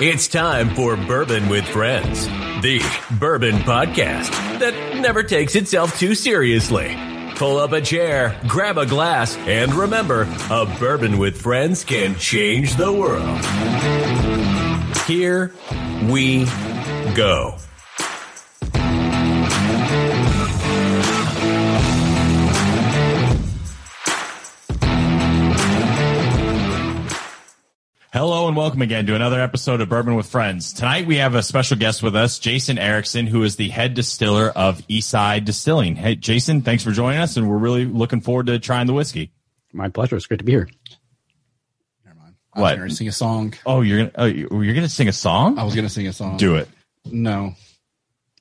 It's time for Bourbon with Friends, the bourbon podcast that never takes itself too seriously. Pull up a chair, grab a glass, and remember, a bourbon with friends can change the world. Here we go. Hello and welcome again to another episode of Bourbon with Friends. Tonight we have a special guest with us, Jason Ericson, who is the head distiller of Eastside Distilling. Hey, Jason, thanks for joining us, and we're really looking forward to trying the whiskey. My pleasure. It's great to be here. Never mind. I was What? going to sing a song. Oh, you're gonna oh, you're gonna sing a song? I was going to sing a song. Do it. No.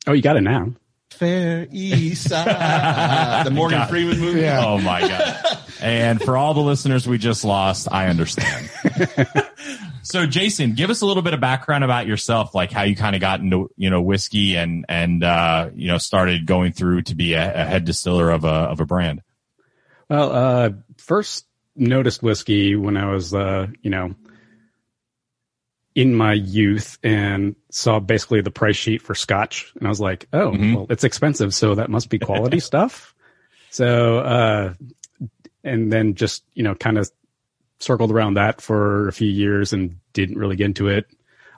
Oh, you got it now. Fair East Side. the Morgan Got it. Freeman movie. Oh my god! and for all the listeners we just lost, I understand. so, Jason, give us a little bit of background about yourself, like how you kind of got into you know whiskey and and uh, you know started going through to be a, a head distiller of a of a brand. Well, uh, first noticed whiskey when I was, uh, you know, in my youth and saw basically the price sheet for scotch. And I was like, oh, Mhm. well, it's expensive. So that must be quality stuff. So, uh, and then just, you know, kind of circled around that for a few years and didn't really get into it,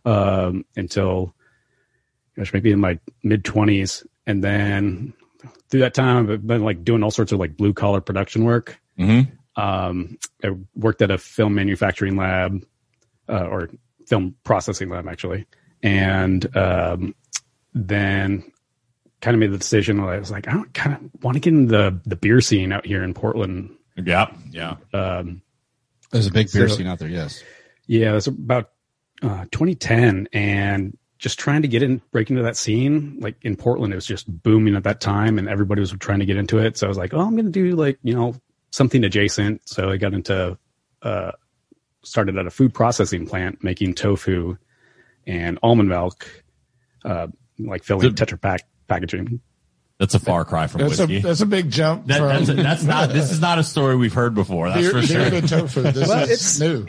um, until, gosh, maybe in my mid twenties. And then through that time, I've been like doing all sorts of like blue collar production work. Mm-hmm. Um, I worked at a film manufacturing lab, uh, or film processing lab actually, and um, then kind of made the decision. that I was like, I don't kind of want to get in the the beer scene out here in Portland. Yeah, yeah. Um, There's a big beer So- scene out there. Yes. yeah, it was about uh, 2010, and just trying to get in, break into that scene. Like in Portland, it was just booming at that time, and everybody was trying to get into it. So I was like, oh, I'm going to do like you know something adjacent. So I got into, uh, started at a food processing plant making tofu and almond milk, uh, like filling The- Tetra Pak packaging. That's a far cry from That's a whiskey. that's a big jump that, from that's, that's not. This is not a story we've heard before. That's beer, for sure. beer to tofu. This Well, is it's- new.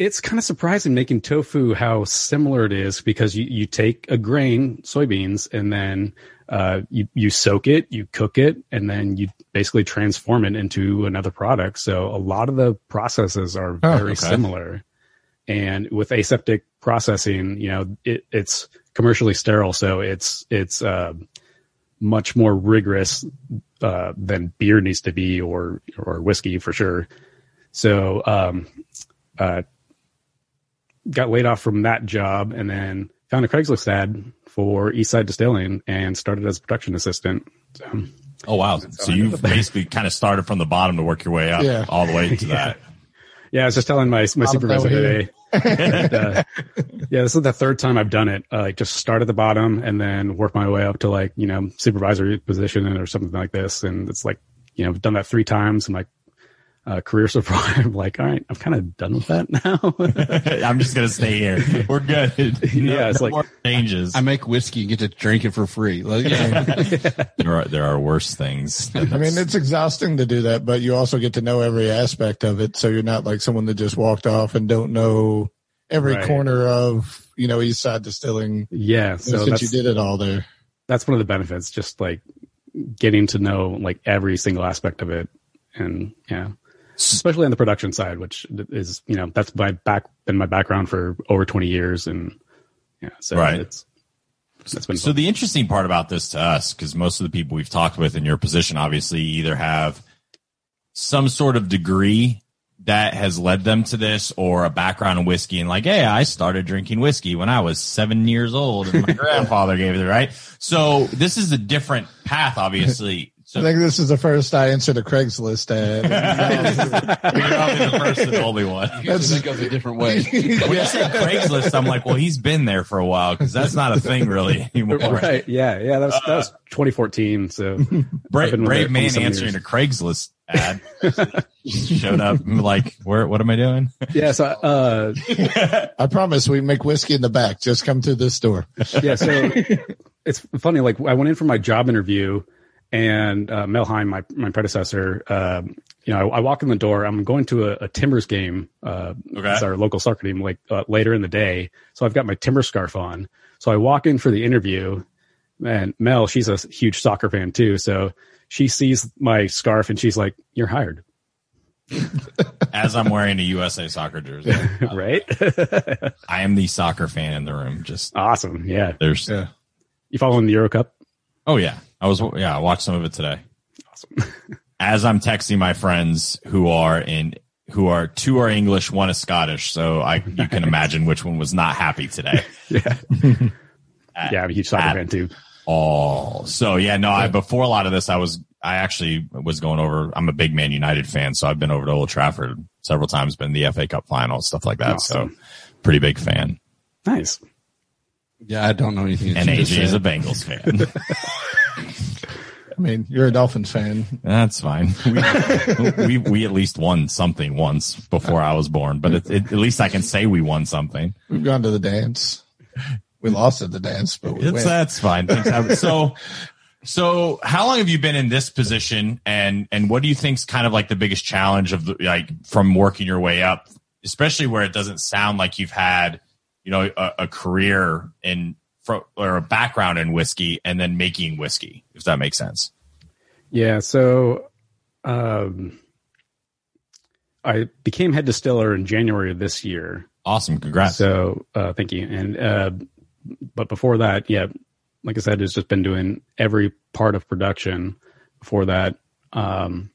It's kind of surprising making tofu how similar it is because you, you take a grain, soybeans, and then uh, you you soak it, you cook it, and then you basically transform it into another product. So a lot of the processes are Oh, very okay. similar. And with aseptic processing, you know, it, it's commercially sterile, so it's it's uh, much more rigorous uh, than beer needs to be, or or whiskey for sure. So, um, uh, got laid off from that job and then found a Craigslist ad for Eastside Distilling and started as a production assistant. So, Oh wow! So you basically kind of started from the bottom to work your way up Yeah. all the way to that. yeah, I was just telling my my Bottom supervisor today. that, uh, yeah, this is the third time I've done it. Uh, like just start at the bottom and then work my way up to like you know supervisory position or something like this. And it's like you know I've done that three times I'm my uh, career so far. I'm like, all right, I'm kind of done with that now. I'm just gonna stay here. We're good. No- Yeah, it's no like- more changes. I make whiskey and get to drink it for free. Like, yeah. there are there are worse things. I mean, it's exhausting to do that, but you also get to know every aspect of it. So you're not like someone that just walked off and don't know every Right. corner of you know East Side Distilling yeah, so since that's you did it all there. that's one of the benefits just like getting to know like every single aspect of it and yeah especially on the production side which is you know that's my back been my background for over 20 years and yeah so Right. it's that's been So fun. the interesting part about this to us, because most of the people we've talked with in your position obviously either have some sort of degree that has led them to this or a background in whiskey and like, hey, I started drinking whiskey when I was seven years old and my grandfather gave it, right? So this is a different path, obviously. I think this is the first I answered a Craigslist ad. you're probably the first and only one. Usually that goes a different way. When you say Craigslist, I'm like, well, he's been there for a while because that's not a thing really anymore. right yeah yeah that was that was 2014 so I've Brave, been with brave man answering years. a Craigslist ad showed up like, where? What am I doing? yeah so uh I promise we make whiskey in the back. Just come to this door. yeah so it's funny like i went in for my job interview and uh, mel heim my, my predecessor um, you know, I, I walk in the door. I'm going to a, a Timbers game. Uh, Okay. It's our local soccer team, like uh, later in the day. So I've got my Timber scarf on. So I walk in for the interview, and Mel, she's a huge soccer fan too. So she sees my scarf and she's like, "You're hired." As I'm wearing a USA soccer jersey, right? I am the soccer fan in the room. Just awesome. Yeah. there's. Yeah. You following the Euro Cup? Oh yeah, I was. Yeah, I watched some of it today. Awesome. As I'm texting my friends who are in, who are two are English, one is Scottish. So I, you can imagine which one was not happy today. yeah. yeah, I'm a huge soccer fan too. all. So yeah, no, I before a lot of this, I was I actually was going over. I'm a big Man United fan, so I've been over to Old Trafford several times, been the FA Cup final, stuff like that. Awesome. So pretty big fan. Nice. Yeah, I don't know anything. that And AJ is a. Bengals fan. I mean, you're a Dolphins fan. That's fine. We, we we at least won something once before I was born, but it, it, at least I can say we won something. We've gone to the dance. We lost at the dance, but we It's, that's fine. So, so how long have you been in this position, and and what do you think's kind of like the biggest challenge of the, like from working your way up, especially where it doesn't sound like you've had, you know, a, a career in or a background in whiskey and then making whiskey, if that makes sense. Yeah. So, um, I became head distiller in January of this year. Awesome, congrats. So, uh, thank you. And, uh, but before that, yeah, like I said, it's just been doing every part of production. Before that, um,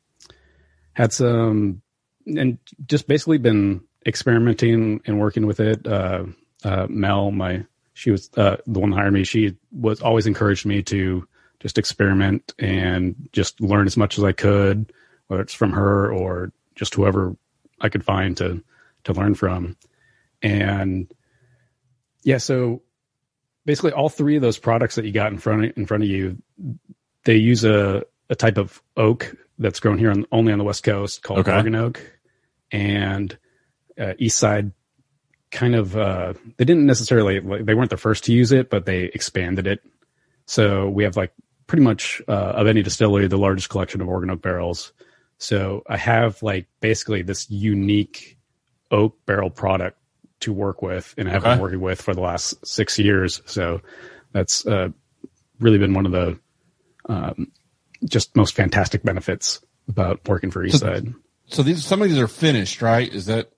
had some, and just basically been experimenting and working with it. Uh, uh, Mel, my, she was, uh, the one that hired me. She was always encouraged me to just experiment and just learn as much as I could, whether it's from her or just whoever I could find to, to learn from. And yeah, so basically all three of those products that you got in front of, in front of you, they use a, a type of oak that's grown here on, only on the West Coast called Okay. Oregon oak. And uh, East Side kind of uh, they didn't necessarily they weren't the first to use it, but they expanded it. So we have like pretty much uh, of any distillery the largest collection of Oregon oak barrels. So I have like basically this unique oak barrel product to work with, and I've Okay. been working with for the last six years. So that's uh, really been one of the um, just most fantastic benefits about working for Eastside. So these some of these are finished, right? Is that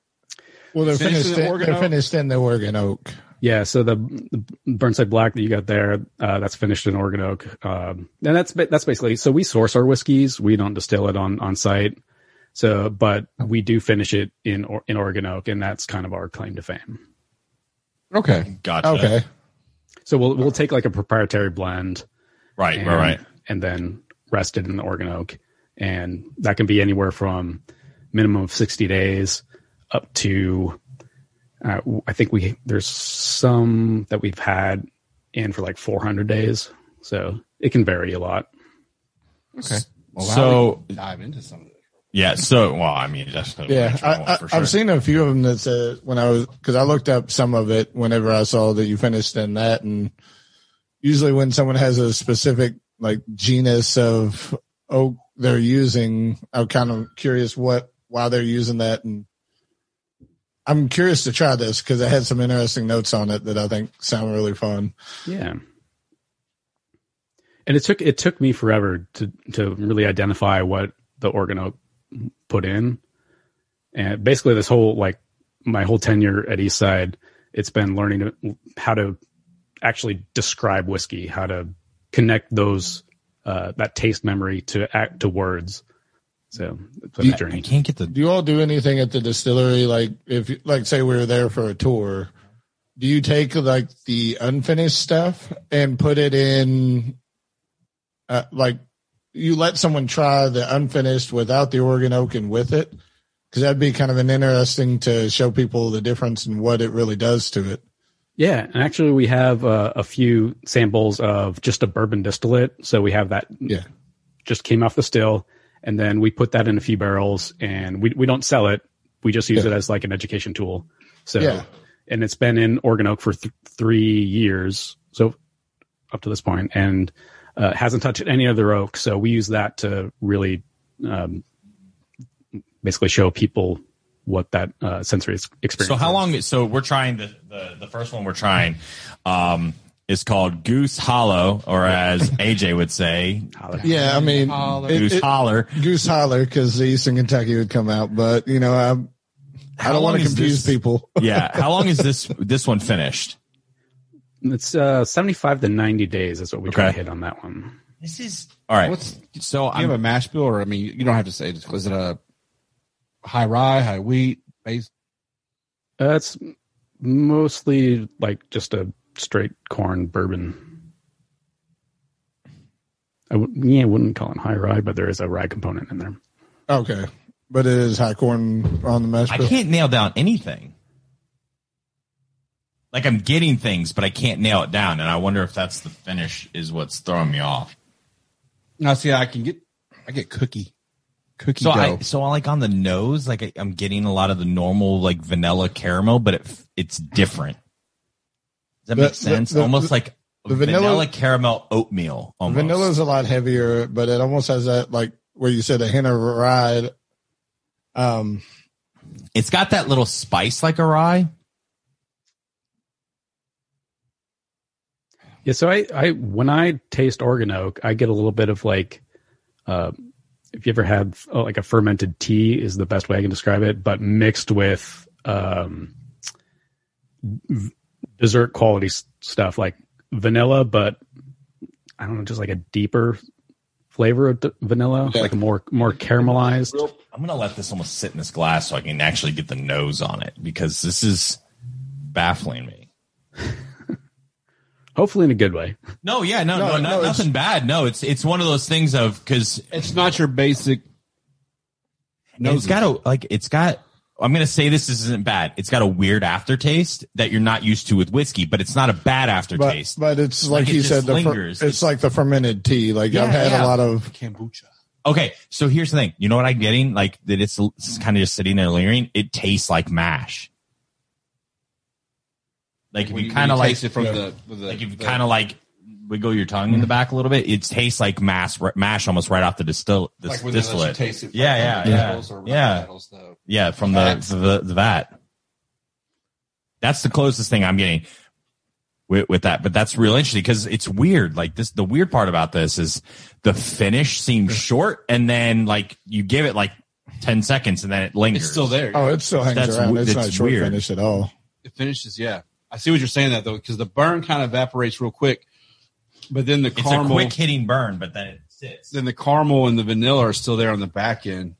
well, they're Finished finished. in In, Oregon they're oak? finished in the Oregon oak. Yeah, so the, the Burnside Black that you got there, uh, that's finished in Oregon oak, um, and that's that's basically. So we source our whiskeys, we don't distill it on on site. So, but we do finish it in in Oregon oak, and that's kind of our claim to fame. okay? Gotcha. Okay. So we'll we'll take like a proprietary blend, Right, and, right, right. and then rest it in the Oregon oak, and that can be anywhere from minimum of sixty days up to. Uh, I think we there's some that we've had in for like 400 days, so it can vary a lot. Okay. Well, So- so dive into some of this. Yeah. So, well, I mean, that's Yeah, I, I, I've seen a few of them that said when I was because I looked up some of it whenever I saw that you finished in that, and usually when someone has a specific like genus of oak they're using, I'm kind of curious what why they're using that, and I'm curious to try this because I had some interesting notes on it that I think sound really fun. Yeah. And it took it took me forever to to really identify what the Oregon oak put in. And basically this whole like my whole tenure at Eastside, it's been learning how to actually describe whiskey, how to connect those uh, that taste memory to act to words. So it's been a I journey. can't get the Do you all do anything at the distillery? Like if, like, say we were there for a tour, do you take like the unfinished stuff and put it in, uh, like you let someone try the unfinished without the Oregon oak and with it? Cause that'd be kind of an interesting to show people the difference and what it really does to it. Yeah, and actually we have uh, a few samples of just a bourbon distillate. So we have that Yeah. just came off the still, and then we put that in a few barrels, and we we don't sell it. We just use Yeah. it as like an education tool. So, Yeah. and it's been in Oregon oak for th- three years, so up to this point, and uh, hasn't touched any other oak. So we use that to really um, basically show people what that uh, sensory experience. So how is. long? So we're trying the the, the first one we're trying um, is called Goose Hollow, or as AJ would say, Yeah, I mean, Holler. it- Goose it- Holler. Goose Holler because the Eastern Kentucky would come out, but you know, I, I How don't want to confuse this- people. Yeah. How long is this this one finished? It's uh, 75 to 90 days is what we try to hit on that one. This is all right. What's- so Do you have a mash bill, or I mean, you don't have to say it. Is it a high rye, high wheat, base? Uh, mostly like just a straight corn bourbon. I w- yeah, I wouldn't call it high rye, but there is a rye component in there. Okay, but it is high corn on the mash I bill. can't nail down anything. Like I'm getting things, but I can't nail it down, and I wonder if that's the finish is what's throwing me off. Now, see, I can get, I get cookie, cookie So dough. I so like on the nose, like I, I'm getting a lot of the normal like vanilla caramel, but it it's different. Does that The- make sense? the- almost like the vanilla, vanilla- caramel oatmeal. Almost. Vanilla's a lot heavier, but it almost has that like where you said a hint of rye. Um, It's got that little spice like a rye. Yeah, so I, I when I taste Oregon oak, I get a little bit of like, uh, if you ever had oh, like a fermented tea is the best way I can describe it, but mixed with um, v- dessert quality stuff like vanilla, but I don't know, just like a deeper flavor of d- vanilla, Yeah. like a more more caramelized. I'm gonna let this almost sit in this glass so I can actually get the nose on it because this is baffling me. Hopefully in a good way. No, yeah, no, No, no, no, no nothing bad. No, it's it's one of those things of because it's not your basic. it's got a like it's got. I'm gonna say this isn't bad. It's got a weird aftertaste that you're not used to with whiskey, but it's not a bad aftertaste. but it's like, Like, he just said, the fer- lingers. it's like the fermented tea. Like Yeah, I've had yeah. a lot of kombucha. okay, so here's the thing. You know what I'm getting? Like that, it's, it's kind of just sitting there lingering. It tastes like mash. Like if When you kind of like taste it from the, the like if you kind of like wiggle your tongue in the back a little bit, it tastes like mash mash almost right off the distill the like when they let you distillate. taste it. from Yeah, yeah, the yeah. Yeah. bottles. Yeah, from the, Vats. the the vat. That's the closest thing I'm getting with, with that, but that's real interesting because it's weird. Like this, the weird part about this is the finish seems short, and then like you give it like ten seconds, and then it lingers. It's still there. oh, it still hangs That's around. w- It's that's not short weird. finish at all. It finishes. Yeah, I see what you're saying that though, because the burn kind of evaporates real quick, but then the caramel, it's caramel, a quick hitting burn, but then it sits. then the caramel and the vanilla are still there on the back end.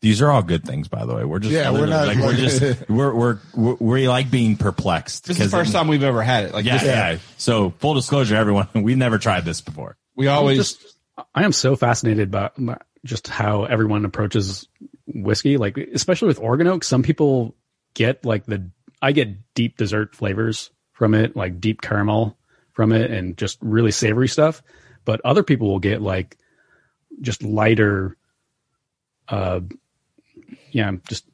These are all good things, by the way. We're just Yeah, we're not- like we're just we're we're we're, we like being perplexed. This is the 'cause first it- time we've ever had it. Like Yeah, this, yeah. So full disclosure, everyone, we've never tried this before. we always just I am so fascinated by, by just how everyone approaches whiskey. Like especially with Oregon Oak, some people get like the I get deep dessert flavors from it, like deep caramel from it, and just really savory stuff. But other people will get like just lighter, uh, yeah, just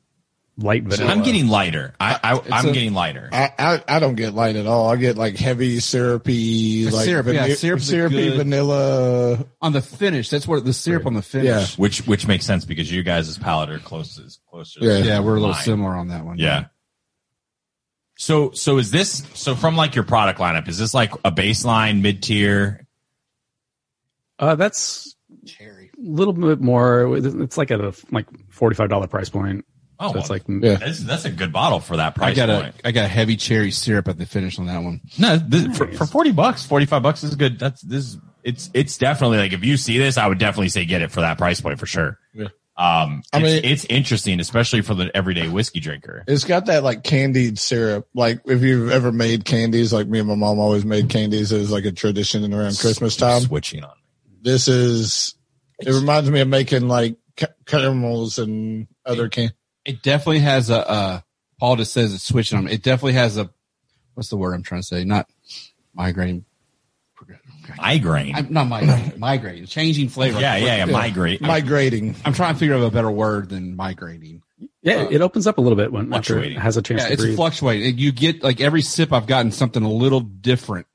light vanilla. I'm getting lighter. I, I I'm a- getting lighter. I, I I don't get light at all. I get like heavy syrupy, The like syrup, yeah, vani- syrupy good- vanilla. on the finish. That's what the syrup on the finish. Yeah. which which makes sense because you guys' palate are close is closer. Yeah. yeah, we're a little Mine. similar on that one. Yeah. So so is this so from like your product lineup? Is this like a baseline mid tier? Uh, that's cherry. a little bit more. It's like at a like forty five dollar price point. Oh, so it's like Yeah. that's, that's a good bottle for that price. I price got point. a I got a heavy cherry syrup at the finish on that one. No, this, for, for forty bucks, forty five bucks is good. That's this. It's it's definitely like if you see this, I would definitely say get it for that price point for sure. Yeah. Um, I it's, mean- it's interesting, especially for the everyday whiskey drinker. It's got that like candied syrup. Like if you've ever made candies, like me and my mom always made candies. It was like a tradition around Christmas time. Switching on. Me. This is. It reminds me of making like ca- caramels and other can. It definitely has a. Uh, Paul just says it's switching on. It definitely has a. What's the word I'm trying to say? Not migraine. Migraine. I'm not migraine. migraine. Changing flavor. yeah, yeah, yeah. Migraine. Migrating. I'm trying to figure out a better word than migrating. yeah, uh, it opens up a little bit when after it has a chance Yeah, to it's breathe. fluctuating. You get like every sip I've gotten something a little different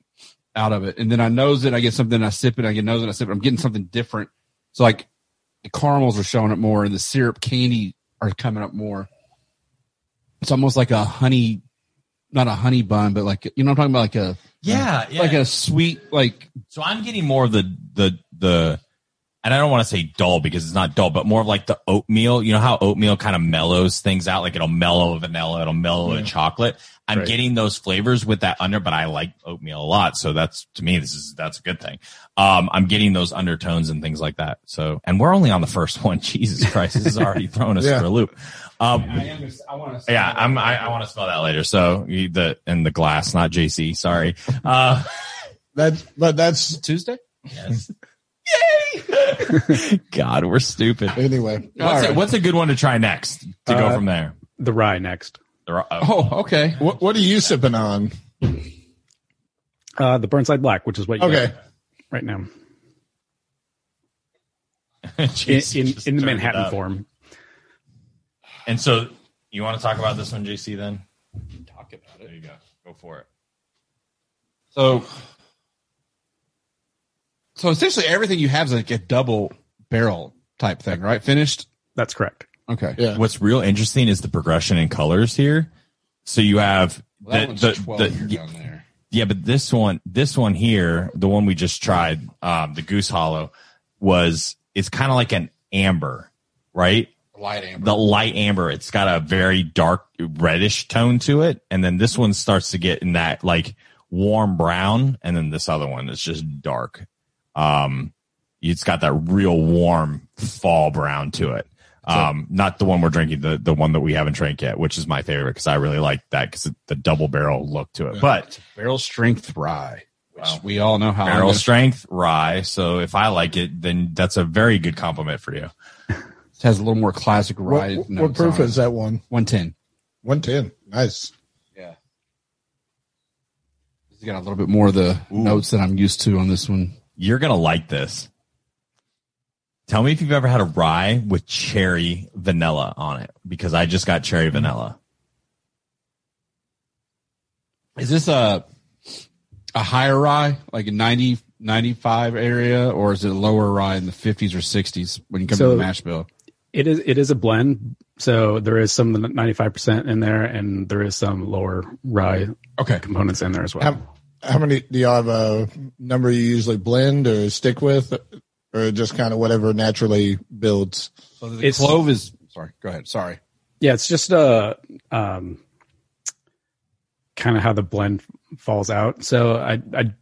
out of it. And then I nose it, I get something, I sip it, I get nose it, I sip it. I'm getting something different. So like the caramels are showing up more, and the syrup candy are coming up more. It's almost like a honey, not a honey bun, but like you know, what I'm talking about like a Yeah, yeah. like a sweet like so I'm getting more of the the the and I don't want to say dull because it's not dull, but more of like the oatmeal. You know how oatmeal kind of mellows things out, like it'll mellow a vanilla, it'll mellow a chocolate. I'm Right. getting those flavors with that under, but I like oatmeal a lot, so that's to me this is that's a good thing. Um, I'm getting those undertones and things like that. So, and we're only on the first one. Jesus Christ, this is already throwing us Yeah. for a loop. Um, I want to yeah, I'm, I, I want to smell that later. So you- the and the glass, not JC. Sorry. Uh, That, but that's Tuesday. yes. Yay! God, we're stupid. anyway. What's, right. a, what's a good one to try next to go Uh, from there? The rye next. There are- oh, Oh, okay. What, what are you sipping on? Uh, the Burnside Black, which is what you Okay. got right now in in, in the Manhattan form. And so you want to talk about this one, JC? Then talk about it. There you go. Go for it. So, so essentially everything you have is like a double barrel type thing, right? Finished. That's correct. Okay. Yeah. What's real interesting is the progression in colors here. So you have Well, that the, one's the, 12 the- here down there. Yeah, but this one, this one here, the one we just tried, um, the Goose Hollow, was it's kind of like an amber, right? Light amber. The light amber. It's got a very dark reddish tone to it, and then this one starts to get in that like warm brown, and then this other one is just dark. Um, it's got that real warm fall brown to it. Um, not the one we're drinking, the the one that we haven't drank yet, which is my favorite because I really like that because the double barrel look to it. But barrel strength rye, which Wow. we all know how. Barrel strength rye. So if I like it, then that's a very good compliment for you. It has a little more classic What, rye. what proof on is that one? 110. 110. Nice. Yeah. It's got a little bit more of the Ooh. notes that I'm used to on this one. You're gonna like this. Tell me if you've ever had a rye with cherry vanilla on it, because I just got cherry mm-hmm. vanilla. Is this a a higher rye, like a 90, 95 area, or is it a lower rye in the 50s or 60s when you come So- to the mash bill? It is it is a blend. So there is some ninety five percent in there, and there is some lower rye Okay. components in there as well. How, how many do y'all have a number you usually blend or stick with, or just kind of whatever naturally builds? So the It's- clove is, sorry, go ahead. Sorry. Yeah, it's just uh um kind of how the blend falls out. So I I'm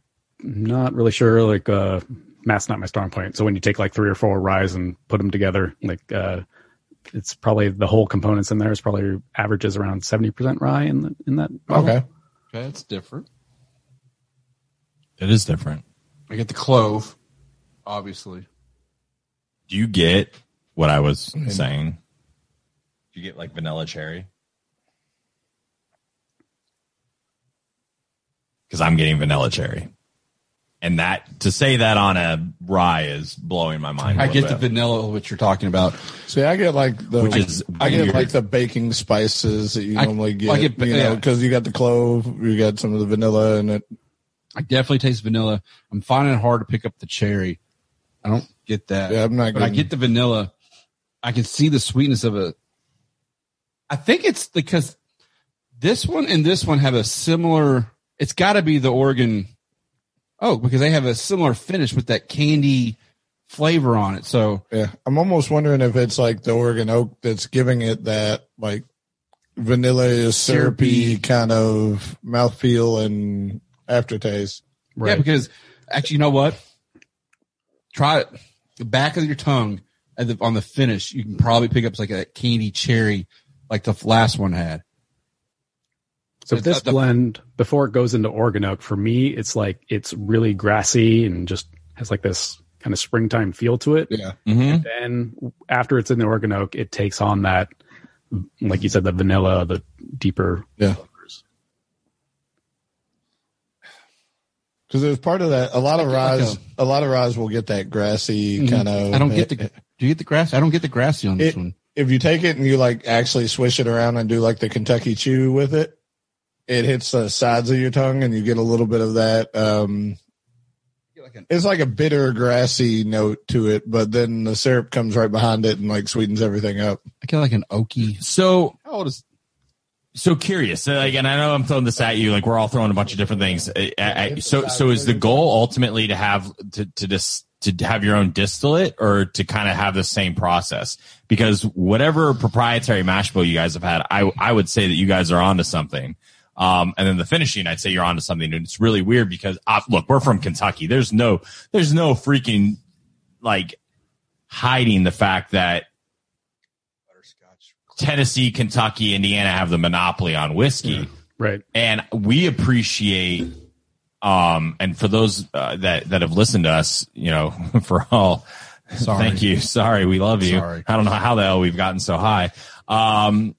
not really sure like uh math's not my strong point. So when you take like three or four ryes and put them together, like uh it's probably the whole components in there is probably averages around 70% rye in the, in that. bottle. Okay. Okay, that's different. It is different. I get the clove, obviously. Do you get what I was saying? Do you get like vanilla cherry? Because I'm getting vanilla cherry. And that to say that on a rye is blowing my mind. I I get the vanilla, what you're talking about. See, I get like the Which is I get like the baking spices that you I- normally get, I get- you know, because you got the clove, you got some of the vanilla in it. I definitely taste vanilla. I'm finding it hard to pick up the cherry. I don't get that. Yeah, I'm not. but I get the vanilla. I can see the sweetness of it. I think it's because this one and this one have a similar. It's got to be the Oregon oak because they have a similar finish with that candy flavor on it. So Yeah, I'm almost wondering if it's like the Oregon oak that's giving it that like vanilla syrupy Syrupy. kind of mouthfeel and aftertaste. yeah, because actually, you know what? Try it. The back of your tongue at the, on the finish, you can probably pick up like a candy cherry, like the last one had. So It's this at the- blend, before it goes into Oregon oak, for me, it's like it's really grassy and just has like this kind of springtime feel to it. Yeah, Mhm. Then after it's in the Oregon oak, it takes on that, like you said, the vanilla, the deeper. yeah. Because there's part of that. A lot of Like a- a lot of ryes will get that grassy kind of. Mm-hmm. I don't get the. Do you get the grass? I don't get the grassy on this It- one. if you take it and you like actually swish it around and do like the Kentucky chew with it, it hits the sides of your tongue and you get a little bit of that. Um, it's like a bitter, grassy note to it, but then the syrup comes right behind it and like sweetens everything up. I get like an oaky. So How old is? so curious. So, Like, and I know I'm throwing this at you. Like, we're all throwing a bunch of different things. I- I- so, so is the goal ultimately to have to to just to have your own distillate, or to kind of have the same process? Because whatever proprietary mash bill you guys have had, I I would say that you guys are onto something. Um, and then the finishing, I'd say you're onto something. And it's really weird because uh, look, we're from Kentucky. There's no there's no freaking like hiding the fact that Tennessee, Kentucky, Indiana have the monopoly on whiskey. Right. And we appreciate, um, and for those uh, that, that have listened to us, you know, for all, Sorry. thank you. Sorry. We love you. Sorry. I don't know how the hell we've gotten so high. Um,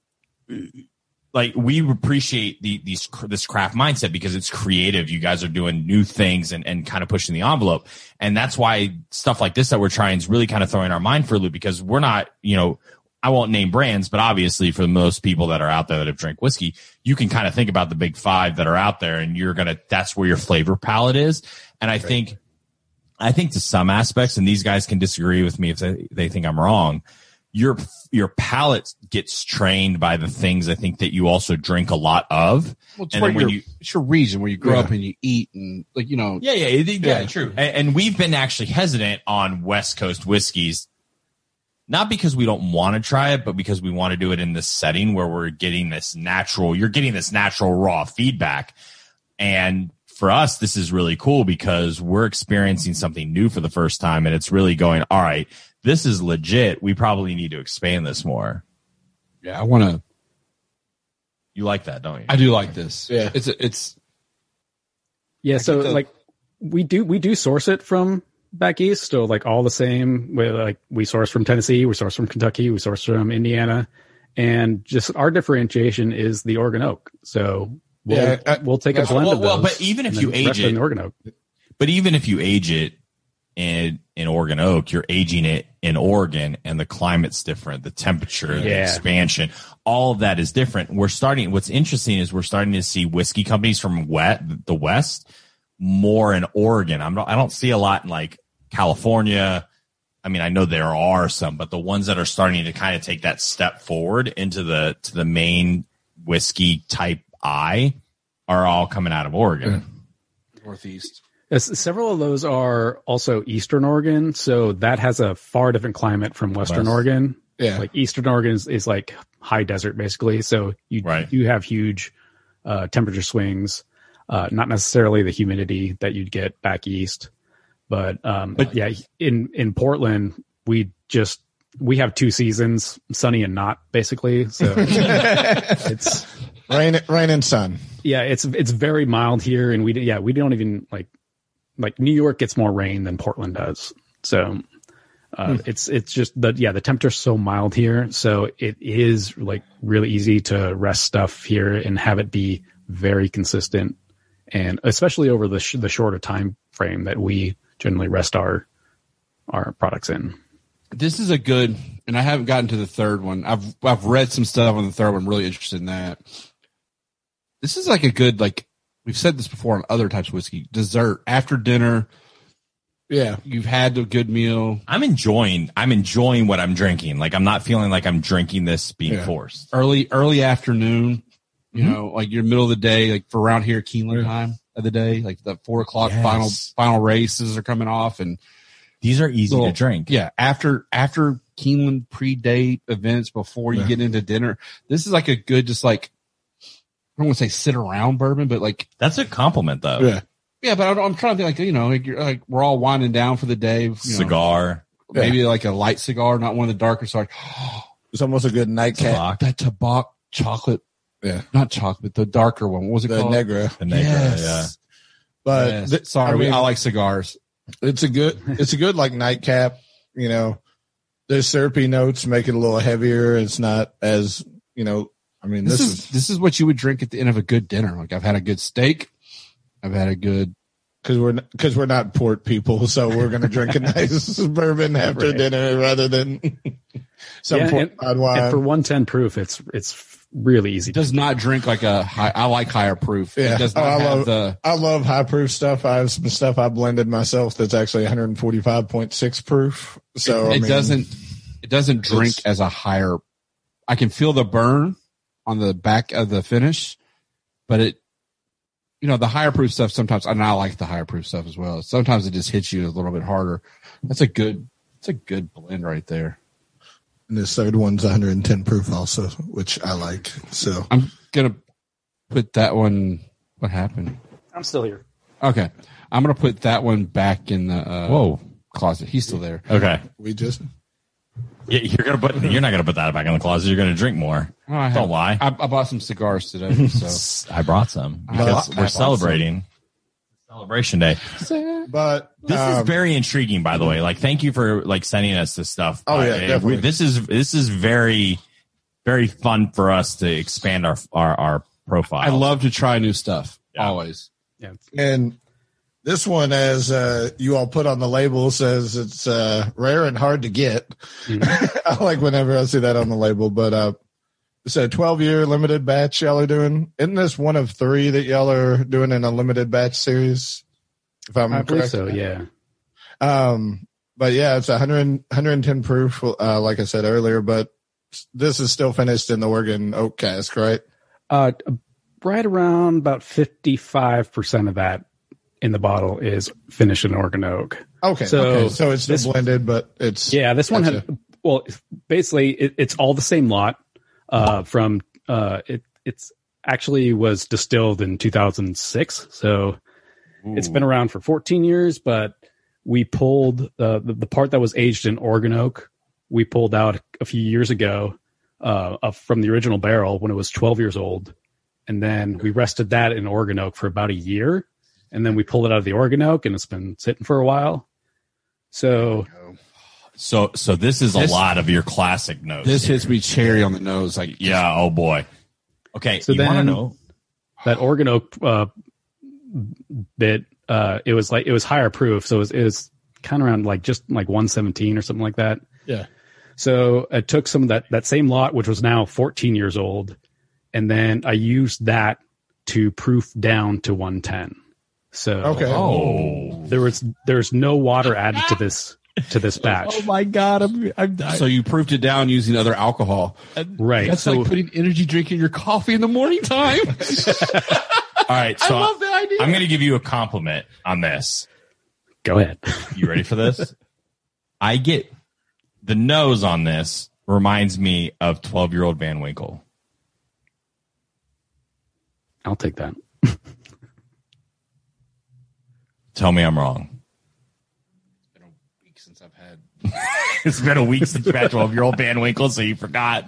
like we appreciate the these this craft mindset because it's creative. You guys are doing new things and, and kind of pushing the envelope, and that's why stuff like this that we're trying is really kind of throwing our mind for a loop because we're not, you know, I won't name brands, but obviously for most people that are out there that have drank whiskey, you can kind of think about the big five that are out there, and you're gonna that's where your flavor palette is, and I think. I think to some aspects, and these guys can disagree with me if they, they think I'm wrong. Your your palate gets trained by the things I think that you also drink a lot of. Well, it's when you, it's your region where you grow Yeah. up and you eat and like you know. Yeah, yeah, yeah, Yeah. true. And, and we've been actually hesitant on West Coast whiskeys, not because we don't want to try it, but because we want to do it in this setting where we're getting this natural. You're getting this natural raw feedback, and for us, this is really cool because we're experiencing something new for the first time, and it's really going. All right, this is legit. We probably need to expand this more. Yeah, I want to. You like that, don't you? I do like this. Yeah. it's it's Yeah, so the- like we do we do source it from back east, so like all the same. We like we source from Tennessee, we source from Kentucky, we source from Indiana, and just our differentiation is the Oregon oak. So we'll Yeah, I- we'll take a blend well- of well, but even if you age it- the Oregon oak, But even if you age it in in Oregon oak, you're aging it in Oregon, and the climate's different, the temperature, the expansion, all of that is different. We're starting. What's interesting is we're starting to see whiskey companies from wet the West more in Oregon. I'm not, I don't see a lot in like California. I mean, I know there are some, but the ones that are starting to kind of take that step forward into the to the main whiskey type eye are all coming out of Oregon. northeast. Yes, several of those are also Eastern Oregon, so that has a far different climate from Western West. Oregon. Yeah. Like Eastern Oregon is, is like high desert basically, so you Right. you have huge uh, temperature swings. Uh, not necessarily the humidity that you'd get back east, but um, but yeah, in in Portland we just we have two seasons, sunny and not basically. So it's rain, rain and sun. yeah, it's it's very mild here, and we yeah we don't even like like New York gets more rain than Portland does. So uh, it's it's just the yeah the temperature's so mild here, so it is like really easy to rest stuff here and have it be very consistent, and especially over the sh- the shorter time frame that we generally rest our our products in. This is a good, and I haven't gotten to the third one. I've I've read some stuff on the third one. Really interested in that. This is like a good like we've said this before on other types of whiskey dessert after dinner. Yeah. You've had a good meal. I'm enjoying I'm enjoying what I'm drinking. Like I'm not feeling like I'm drinking this being Yeah. forced. early early afternoon. You Mhm. know, like your middle of the day, like for around here, Keeneland time of the day, like the four o'clock Yes. final final races are coming off, and These are easy Little- to drink. yeah, after after Keeneland pre date events before you Yeah. get into dinner, this is like a good just like I don't want to say sit around bourbon, but like That's a compliment though. Yeah. yeah, but I, I'm trying to think like you know like, you're, like we're all winding down for the day, you know, Cigar. maybe like a light cigar, not one of the darker. So like It's almost a good nightcap. Tabak, that tobacco chocolate, Yeah. not chocolate, the darker one. What was it The called? Negra. the Negra, Yes. yeah. But Yes. th- sorry, I mean- I like cigars. it's a good it's a good like nightcap you know there's syrupy notes make it a little heavier it's not as you know i mean This, this, is, is this is what you would drink at the end of a good dinner. Like I've had a good steak, I've had a good because we're because we're not port people so we're gonna drink a nice bourbon after Right. dinner rather than some Yeah, port and- wine And for 110 proof, it's it's really easy. It does not drink like a high. I like higher proof. Yeah. It does Oh, I have love- the. I love high proof stuff. I have some stuff I blended myself that's actually 145.6 proof. So I it mean, doesn't. It doesn't drink as a higher. I can feel the burn on the back of the finish, but it. You know the higher proof stuff sometimes, and I like the higher proof stuff as well. Sometimes it just hits you a little bit harder. That's a good. It's a good blend right there. And this third one's 110 proof also, which I like. So I'm gonna put that one. What happened? I'm still here. Okay, I'm gonna put that one back in the uh, Whoa. closet. He's still there. Okay. we just Yeah, You're gonna put. You're not gonna put that back in the closet. You're gonna drink more. Oh, I Don't lie. I, I bought some cigars today. So I brought some because bought- we're bought celebrating celebration day. but This um, is very intriguing, by the way. Like, thank you for like sending us this stuff. Oh, yeah, it- definitely. This is this is very very fun for us to expand our our, our profile. I love to try new stuff. Yeah. Always. Yeah. and this one, as uh, you all put on the label, says it's uh, rare and hard to get. Mhm. I like whenever I see that on the label, but uh, it's a 12 year limited batch y'all are doing. Isn't this one of three that y'all are doing in a limited batch series? If I'm I correct. so. Yeah. Um, but yeah, it's 100, 110 proof, uh, like I said earlier, but this is still finished in the Oregon oak cask, right? Uh, right around about 55% of that in the bottle is finished in Oregon oak. Okay. So okay. So it's this- blended, but it's, Yeah, this one had well, basically it, it's all the same lot. Uh, from uh, it it's actually was distilled in 2006, so it's been around for 14 years. But we pulled uh, the the part that was aged in Oregon oak. We pulled out a few years ago uh, from the original barrel when it was 12 years old, and then we rested that in Oregon oak for about a year, and then we pulled it out of the Oregon oak, and it's been sitting for a while. So So so this is a lot of your classic notes. This hits me cherry on the nose. Like yeah. Oh boy. Okay. So you want to then- know? that Oregon oak uh, bit, uh, it was like it was higher proof, so it was, it was kind of around like just like 117 or something like that. Yeah. So I took some of that that same lot, which was now 14 years old, and then I used that to proof down to 110. So Okay. Oh. there was there's no water added to this to this oh batch, Oh my god. I'm, I'm so you proofed it down using other alcohol. right? That's so like putting energy drink in your coffee in the morning time. all right. So I love the idea. I'm going to give you a compliment on this. go ahead. You ready for this? I get the nose on this reminds me of 12 year old Van Winkle. I'll take that. Tell me I'm wrong. It's been a week since I've had It's been a week since you had 12 year old Van Winkle, so you forgot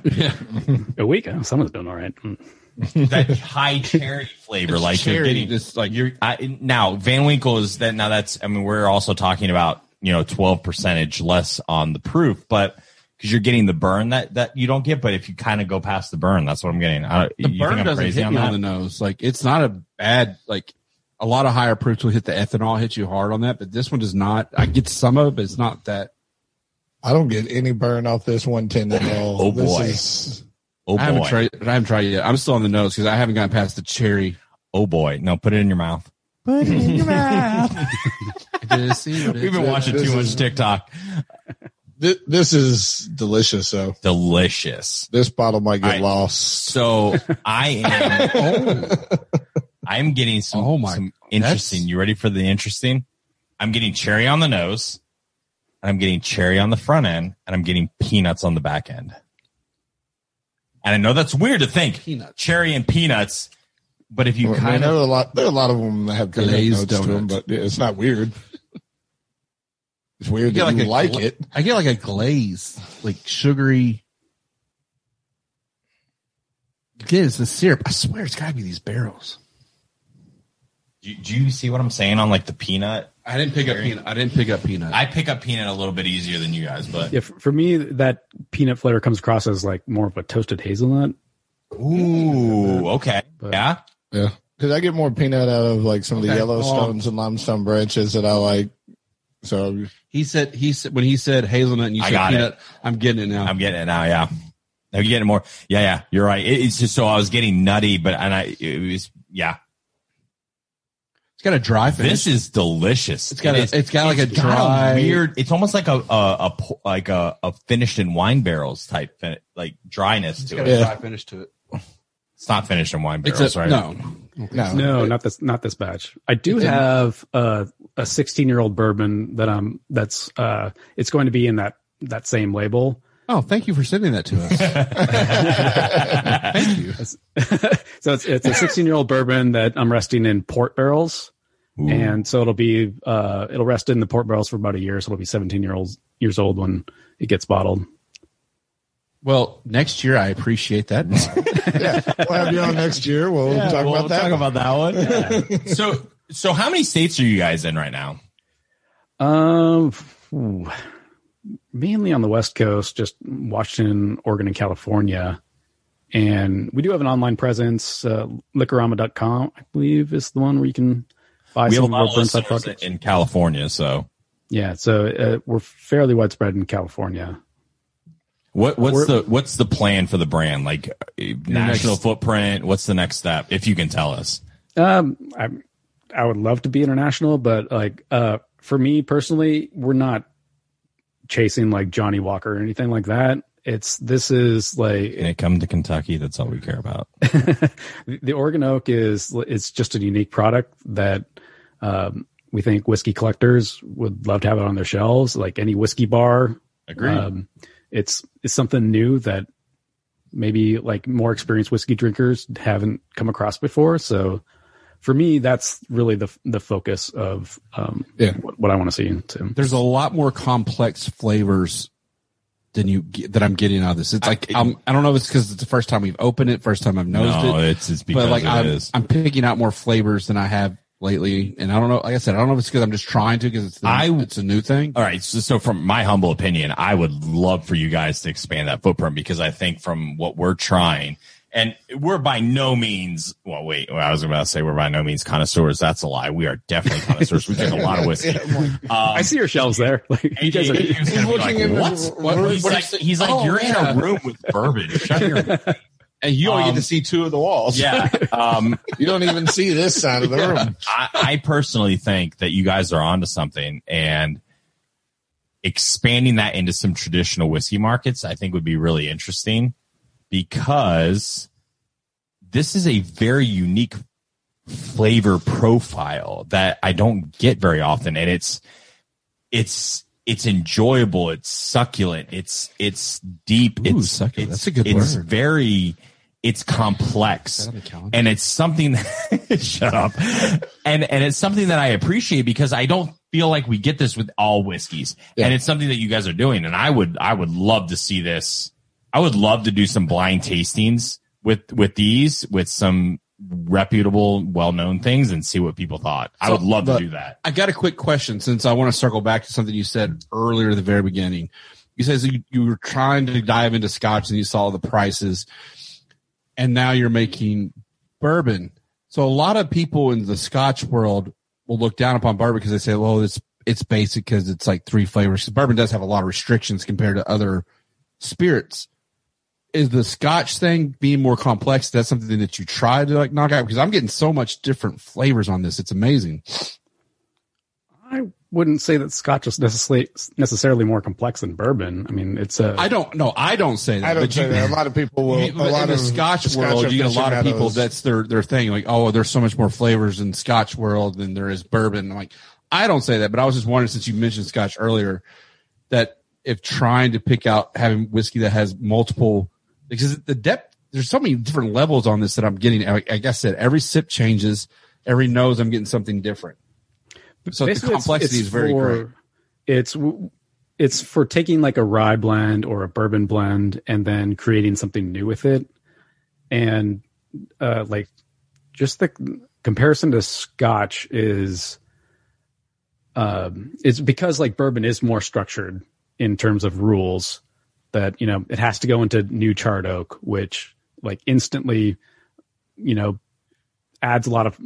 A week. oh, Someone's doing all right. That high cherry flavor. like you're getting, just like you're I, now Van Winkle is that now that's I mean we're also talking about you know 12 percentage less on the proof, but because you're getting the burn that that you don't get, but if you kind of go past the burn, that's what I'm getting. I, the you burn think I'm doesn't crazy hit on me on the nose. Like it's not a bad like. A lot of higher proofs will hit the ethanol, hit you hard on that, but this one does not. I get some of it, but it's not that. I don't get any burn off this 110 at all. Oh, This boy. is- oh I haven't boy, tried. I haven't tried yet. I'm still on the nose because I haven't gotten past the cherry. oh boy, no, put it in your mouth. Put it in your mouth. We've been watching This too much TikTok. Thi- this is delicious. So Delicious. this bottle might get I- lost. So I am. I'm getting some, Oh my- some interesting. You ready for the interesting? I'm getting cherry on the nose, and I'm getting cherry on the front end, and I'm getting peanuts on the back end. And I know that's weird to think Peanuts. cherry and peanuts, but if you I mean, kind there of are a lot. There are a lot of them that have peanut Glazed notes to them, but yeah, it's not weird. It's weird get that like you a like it. I get like a glaze, like sugary. Again, it's the syrup. I swear it's got to be these barrels. Do, do you see what I'm saying on like the peanut? I didn't pick up peanut. I didn't pick up peanut. I pick up peanut a little bit easier than you guys, but Yeah, for, for me, that peanut flavor comes across as like more of a toasted hazelnut. ooh, okay, But- yeah. Yeah, because I get more peanut out of like some of the Okay. Yellowstones and limestone branches that I like. So he said he said when he said hazelnut and you said got peanut, I'm getting it now. I'm getting it now, yeah. Are you getting more? Yeah, yeah, you're right. It, it's just so I was getting nutty, but and I it was yeah. It's got a dry finish. This is delicious. It's got a- It is- it's got like a got dry- weird. It's almost like a a, a like a, a finished in wine barrels type fin- like dryness It's to got it. a dry finish to it. It's not finished in wine barrels, a, right? no. No, No, not this not this batch. I do It's have uh, a 16 year old bourbon that I'm that's uh it's going to be in that that same label. Oh, thank you for sending that to us. thank you. so it's it's a 16 year old bourbon that I'm resting in port barrels. Ooh. And so it'll be uh it'll rest in the port barrels for about a year, so it'll be 17 year old years old when it gets bottled. Well, next year I appreciate that. yeah, we'll have you on next year. We'll Yeah, talk we'll about that. Talk about that one. so, so how many states are you guys in right now? Um, ooh, mainly on the West Coast, just Washington, Oregon, and California. And we do have an online presence. Uh, liquorama.com, I believe, is the one where you can buy We have a lot of listeners in California. So, Yeah, so uh, we're fairly widespread in California. what what's We're- the what's the plan for the brand? Like uh, national next- footprint? What's the next step? If you can tell us. Um, I I would love to be international, but like uh, for me personally, we're not chasing like Johnnie Walker or anything like that. It's this is like Can it come to Kentucky? That's all we care about. the Oregon Oak is it's just a unique product that um, we think whiskey collectors would love to have it on their shelves. Like any whiskey bar, Agreed. um, it's it's something new that maybe like more experienced whiskey drinkers haven't come across before. So for me, that's really the the focus of um, Yeah. what, what I want to see. Too. There's a lot more complex flavors than you get, that I'm getting out of this. It's like I'm, I don't know if it's because it's the first time we've opened it, first time I've nosed no, it, it's it's because but like it I'm, is. I'm picking out more flavors than I have lately. And I don't know, like I said, I don't know if it's because I'm just trying to because it's the, I- it's a new thing. All right. So, so from my humble opinion, I would love for you guys to expand that footprint because I think from what we're trying, and we're by no means, well, wait, well, I was about to say we're by no means connoisseurs. That's a lie. We are definitely connoisseurs. We drink a lot of whiskey. Um, I see your shelves there. Like you guys are, He's looking like, in the- what? what- he's what like, he's like, Oh, you're yeah. in a room with bourbon. Shut your And you only Um, get to see two of the walls. yeah. Um, You don't even see this side of the room. I, I personally think that you guys are onto something and expanding that into some traditional whiskey markets, I think would be really interesting because this is a very unique flavor profile that I don't get very often. And it's, it's, it's enjoyable. It's succulent. It's, it's deep. Ooh, it's, succulent. it's, That's a good it's word. very, it's complex. Is that on the calendar? and it's something that, shut up. And and it's something that i appreciate because i don't feel like we get this with all whiskeys. Yeah. and it's something that you guys are doing. And i would i would love to see this. I would love to do some blind tastings with with these with some reputable well-known things and see what people thought. I would love to do that. I got a quick question since I want to circle back to something you said earlier at the very beginning. You said you, you were trying to dive into scotch and you saw the prices and now you're making bourbon. So a lot of people in the scotch world will look down upon bourbon because they say, well, it's, it's basic because it's like three flavors. Bourbon does have a lot of restrictions compared to other spirits. Is the scotch thing being more complex? That's something that you try to like knock out because I'm getting so much different flavors on this. It's amazing. I wouldn't say that Scotch is necessarily necessarily more complex than bourbon. I mean, it's a I don't know. I don't say that. I don't but say you, that. A lot of people will. you- a lot in the of Scotch world, you get a lot of people. That's their their thing. Like, oh, there's so much more flavors in Scotch world than there is bourbon. I'm like, I don't say that, but I was just wondering since you mentioned Scotch earlier, that if trying to pick out having whiskey that has multiple, because the depth, there's so many different levels on this that I'm getting. Like, like I said, every sip changes. Every nose, I'm getting something different. So the Basically, it's- complexity it's is very for- great. It's it's for taking like a rye blend or a bourbon blend and then creating something new with it, and uh, like just the comparison to Scotch is um, it's because like bourbon is more structured in terms of rules that you know it has to go into new charred oak, which like instantly, you know, adds a lot of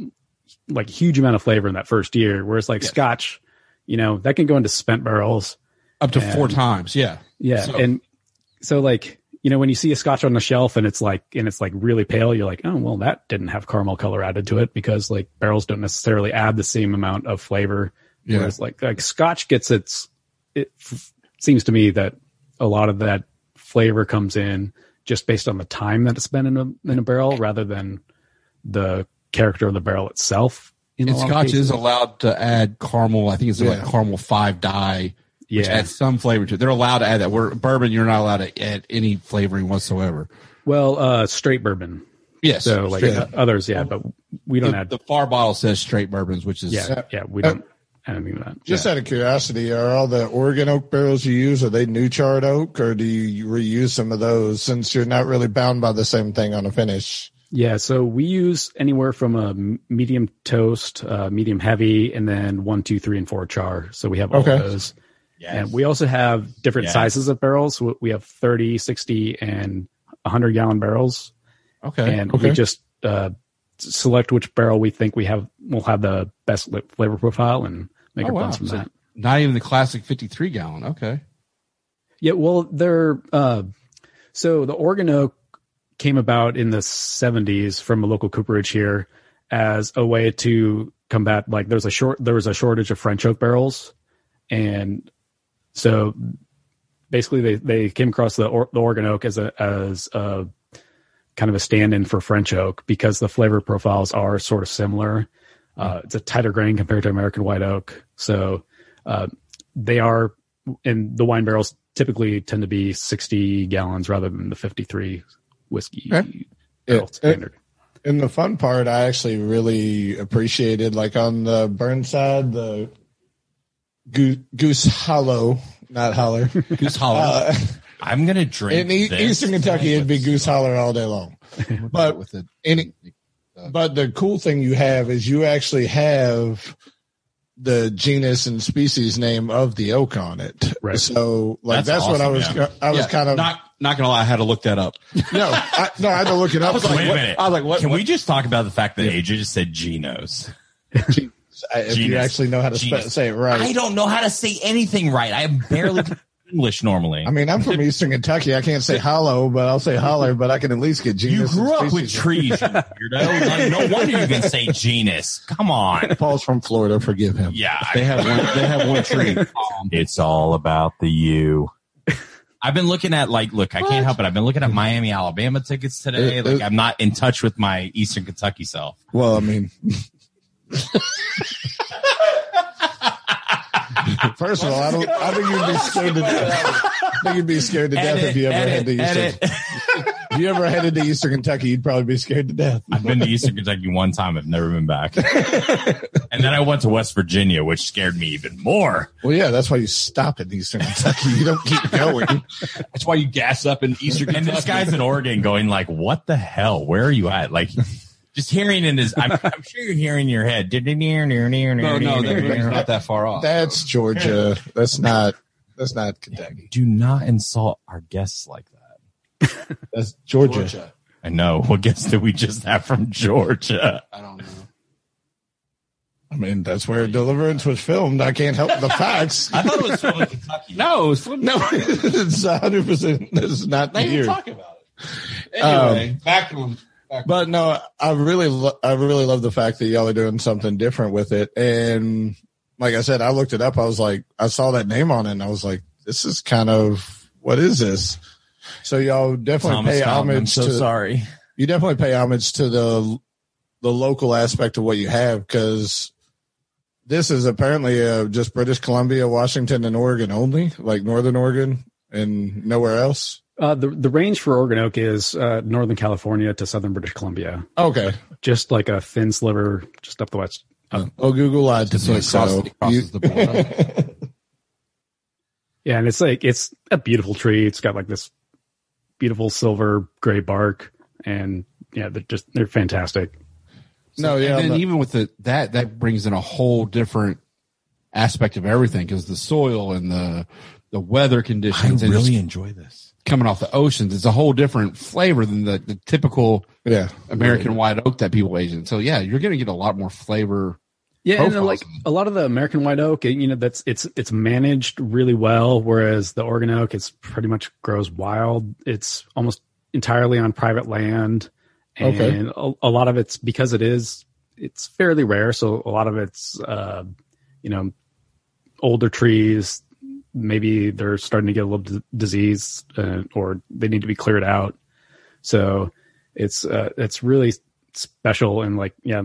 like huge amount of flavor in that first year. Whereas like Yes. Scotch, you know, that can go into spent barrels. Up to four times. Yeah. Yeah, So- and so like you know, when you see a Scotch on the shelf and it's like and it's like really pale, you're like, oh well, that didn't have caramel color added to it because like barrels don't necessarily add the same amount of flavor. Yeah. Whereas like like Scotch gets its. It f- seems to me that a lot of that flavor comes in just based on the time that it's been in a in a barrel rather than the character of the barrel itself. In And Scotch is allowed to add caramel. I think it's Yeah. like caramel five dye, which yeah. adds some flavor to it. They're allowed to add that. Where bourbon, you're not allowed to add any flavoring whatsoever. Well, uh, straight bourbon. Yes. So like straight- uh, others, yeah, but we don't the, add. the far bottle says straight bourbons, which is yeah, yeah, we don't add anything to that. Just out of curiosity, are all the Oregon oak barrels you use are they new charred oak, or do you reuse some of those since you're not really bound by the same thing on a finish? Yeah, so we use anywhere from a medium toast, uh, medium heavy, and then one, two, three, and four char. So we have all Okay. those. Yes. And we also have different Yes. sizes of barrels. We have 30, 60, and 100 gallon barrels. okay. And Okay. we just uh, select which barrel we think we have will have the best li- flavor profile and make Oh, our wow. blends from So- that. Not even the classic 53 gallon. Okay. Yeah, well, they're uh, so the Oregon oak came about in the 70s from a local cooperage here as a way to combat like there's a short there was a shortage of French oak barrels, and so basically they they came across the, or, the Oregon oak as a as a kind of a stand-in for French oak because the flavor profiles are sort of similar. Uh, it's a tighter grain compared to American white oak, so uh, they are and the wine barrels typically tend to be 60 gallons rather than the 53 whiskey Okay. barrel It- standard. And the fun part, I actually really appreciated, like on the Burnside, the Goose, Goose Hollow, not Holler. Goose Hollow. Uh, I'm gonna drink in e- this Eastern Kentucky, it'd be Goose some- Holler all day long. But with it. any, but the cool thing you have is you actually have the genus and species name of the oak on it. Right. So, like, That's that's, what I awesome, was. I was Yeah, kind of not not gonna lie. I had to look that up. no, I, no. I had to look it up. Wait a minute. I was like, what- Can what- we just talk about the fact that AJ just said Genos? if you actually know how to spe- say it right. I don't know how to say anything right. I am barely English normally. I mean, I'm from Eastern Kentucky. I can't say hollow, but I'll say holler. But I can at least get you genus. and grew up with trees, you weirdo. Like, no wonder you can say genus. Come on. Paul's from Florida. Forgive him. Yeah, They have one. They have one tree. It's all about the you. I've been looking at like, look, I can't help it. I've been looking at Miami, Alabama tickets today. It- Like, I'm not in touch with my Eastern Kentucky self. Well, I mean, first of all, I don't. I think you'd be scared to death. I think you'd be scared to death if you ever had to Eastern. If you ever headed to Eastern Kentucky, you'd probably be scared to death. I've been to Eastern Kentucky one time. I've never been back. and then I went to West Virginia, which scared me even more. Well, yeah, that's why you stop in Eastern Kentucky. You don't keep going. That's why you gas up in Eastern Kentucky. And this guy's in Oregon going like, what the hell? Where are you at? Like, just hearing in his, I'm, I'm sure you're hearing in your head. no, no, that's not that far off. That's Georgia. That's not. That's not Kentucky. Do not insult our guests like that. That's Georgia. I know. What guest did we just have from Georgia? I don't know. I mean, that's where Deliverance was filmed. I can't help the facts. I thought it was from Kentucky. No, it was from. No, it's hundred percent. This is not They here. didn't talk about it. Um, anyway, back to him. Back But no, I really, lo- I really love the fact that y'all are doing something different with it. And like I said, I looked it up. I was like, I saw that name on it, and I was like, this is kind of what is this? So y'all definitely Thomas pay Fountain, I'm homage so to. sorry. You definitely pay homage to the the local aspect of what you have because this is apparently uh, just British Columbia, Washington, and Oregon only, like Northern Oregon and nowhere else. Uh, the the range for Oregon oak is uh, northern California to southern British Columbia, Okay. just like a thin sliver just up the west. Oh, Google lied to So me. So crosses the border. Yeah, and it's like it's a beautiful tree. It's got like this beautiful silver gray bark, and yeah, they're just they're fantastic. no, yeah, and then the- even with the that that brings in a whole different aspect of everything because the soil and the the weather I conditions and really just enjoy this. Coming off the oceans, it's a whole different flavor than the, the typical yeah, American white oak that people age in. So yeah, you're going to get a lot more flavor Yeah, and profiles like a lot of the American white oak, you know, that's it's it's managed really well, whereas the Oregon oak, it's pretty much grows wild. It's almost entirely on private land, and Okay. a, a lot of it's because it is it's fairly rare. So a lot of it's uh, you know older trees. Maybe they're starting to get a little d- disease, uh, or they need to be cleared out. So it's uh, it's really special and like yeah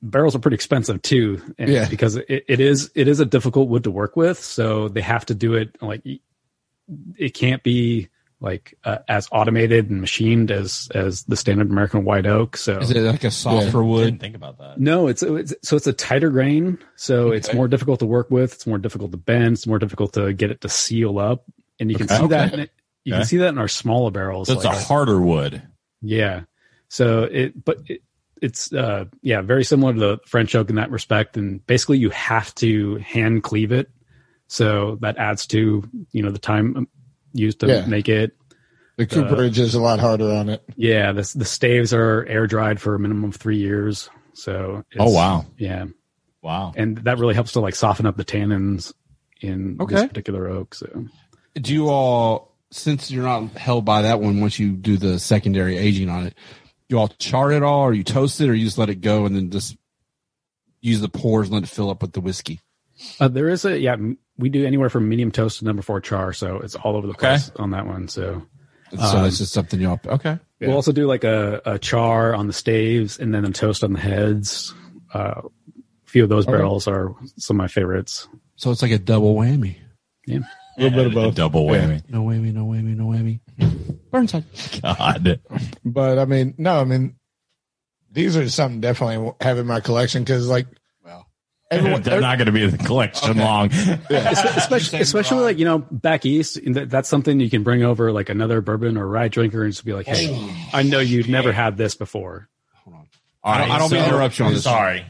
barrels are pretty expensive too and Yeah. because it, it is it is a difficult wood to work with so they have to do it like it can't be like uh, as automated and machined as as the standard american white oak so Is it like a softer Didn't wood? think about that. no it's, it's so it's a tighter grain so it's more difficult to work with it's more difficult to bend it's more difficult to get it to seal up and you can Okay. see that in it, you Okay. can see that in our smaller barrels So it's like a harder wood. yeah. So it, but it, it's, uh, yeah, very similar to the French oak in that respect. And basically you have to hand cleave it. So that adds to, you know, the time used to Yeah. make it. The cooperage is a lot harder on it. Yeah. The, the staves are air dried for a minimum of three years. So, it's, Oh wow, Yeah. wow. And that really helps to like soften up the tannins in this particular oak. So, Do you all, since you're not held by that one, once you do the secondary aging on it, you all char it all, or you toast it, or you just let it go and then just use the pores and let it fill up with the whiskey? Uh, there is a, yeah, we do anywhere from medium toast to number four char. So it's all over the Okay. place on that one. So, so Um, that's just something y'all. Okay. We'll also do like a, a char on the staves and then a toast on the heads. Uh, a few of those Okay. barrels are some of my favorites. So it's like a double whammy. Yeah. A little bit of both. Double Yeah. whammy. No whammy, no whammy, no whammy. Burnside. God. But I mean, no, I mean, these are something definitely will have in my collection because like Well, everyone, They're not going to be in the collection long. especially, especially like, you know, back east, that's something you can bring over like another bourbon or rye drinker and just be like, Hey, I know you've never had this before. hold on. All I don't- I don't mean to interrupt you on this. Sorry.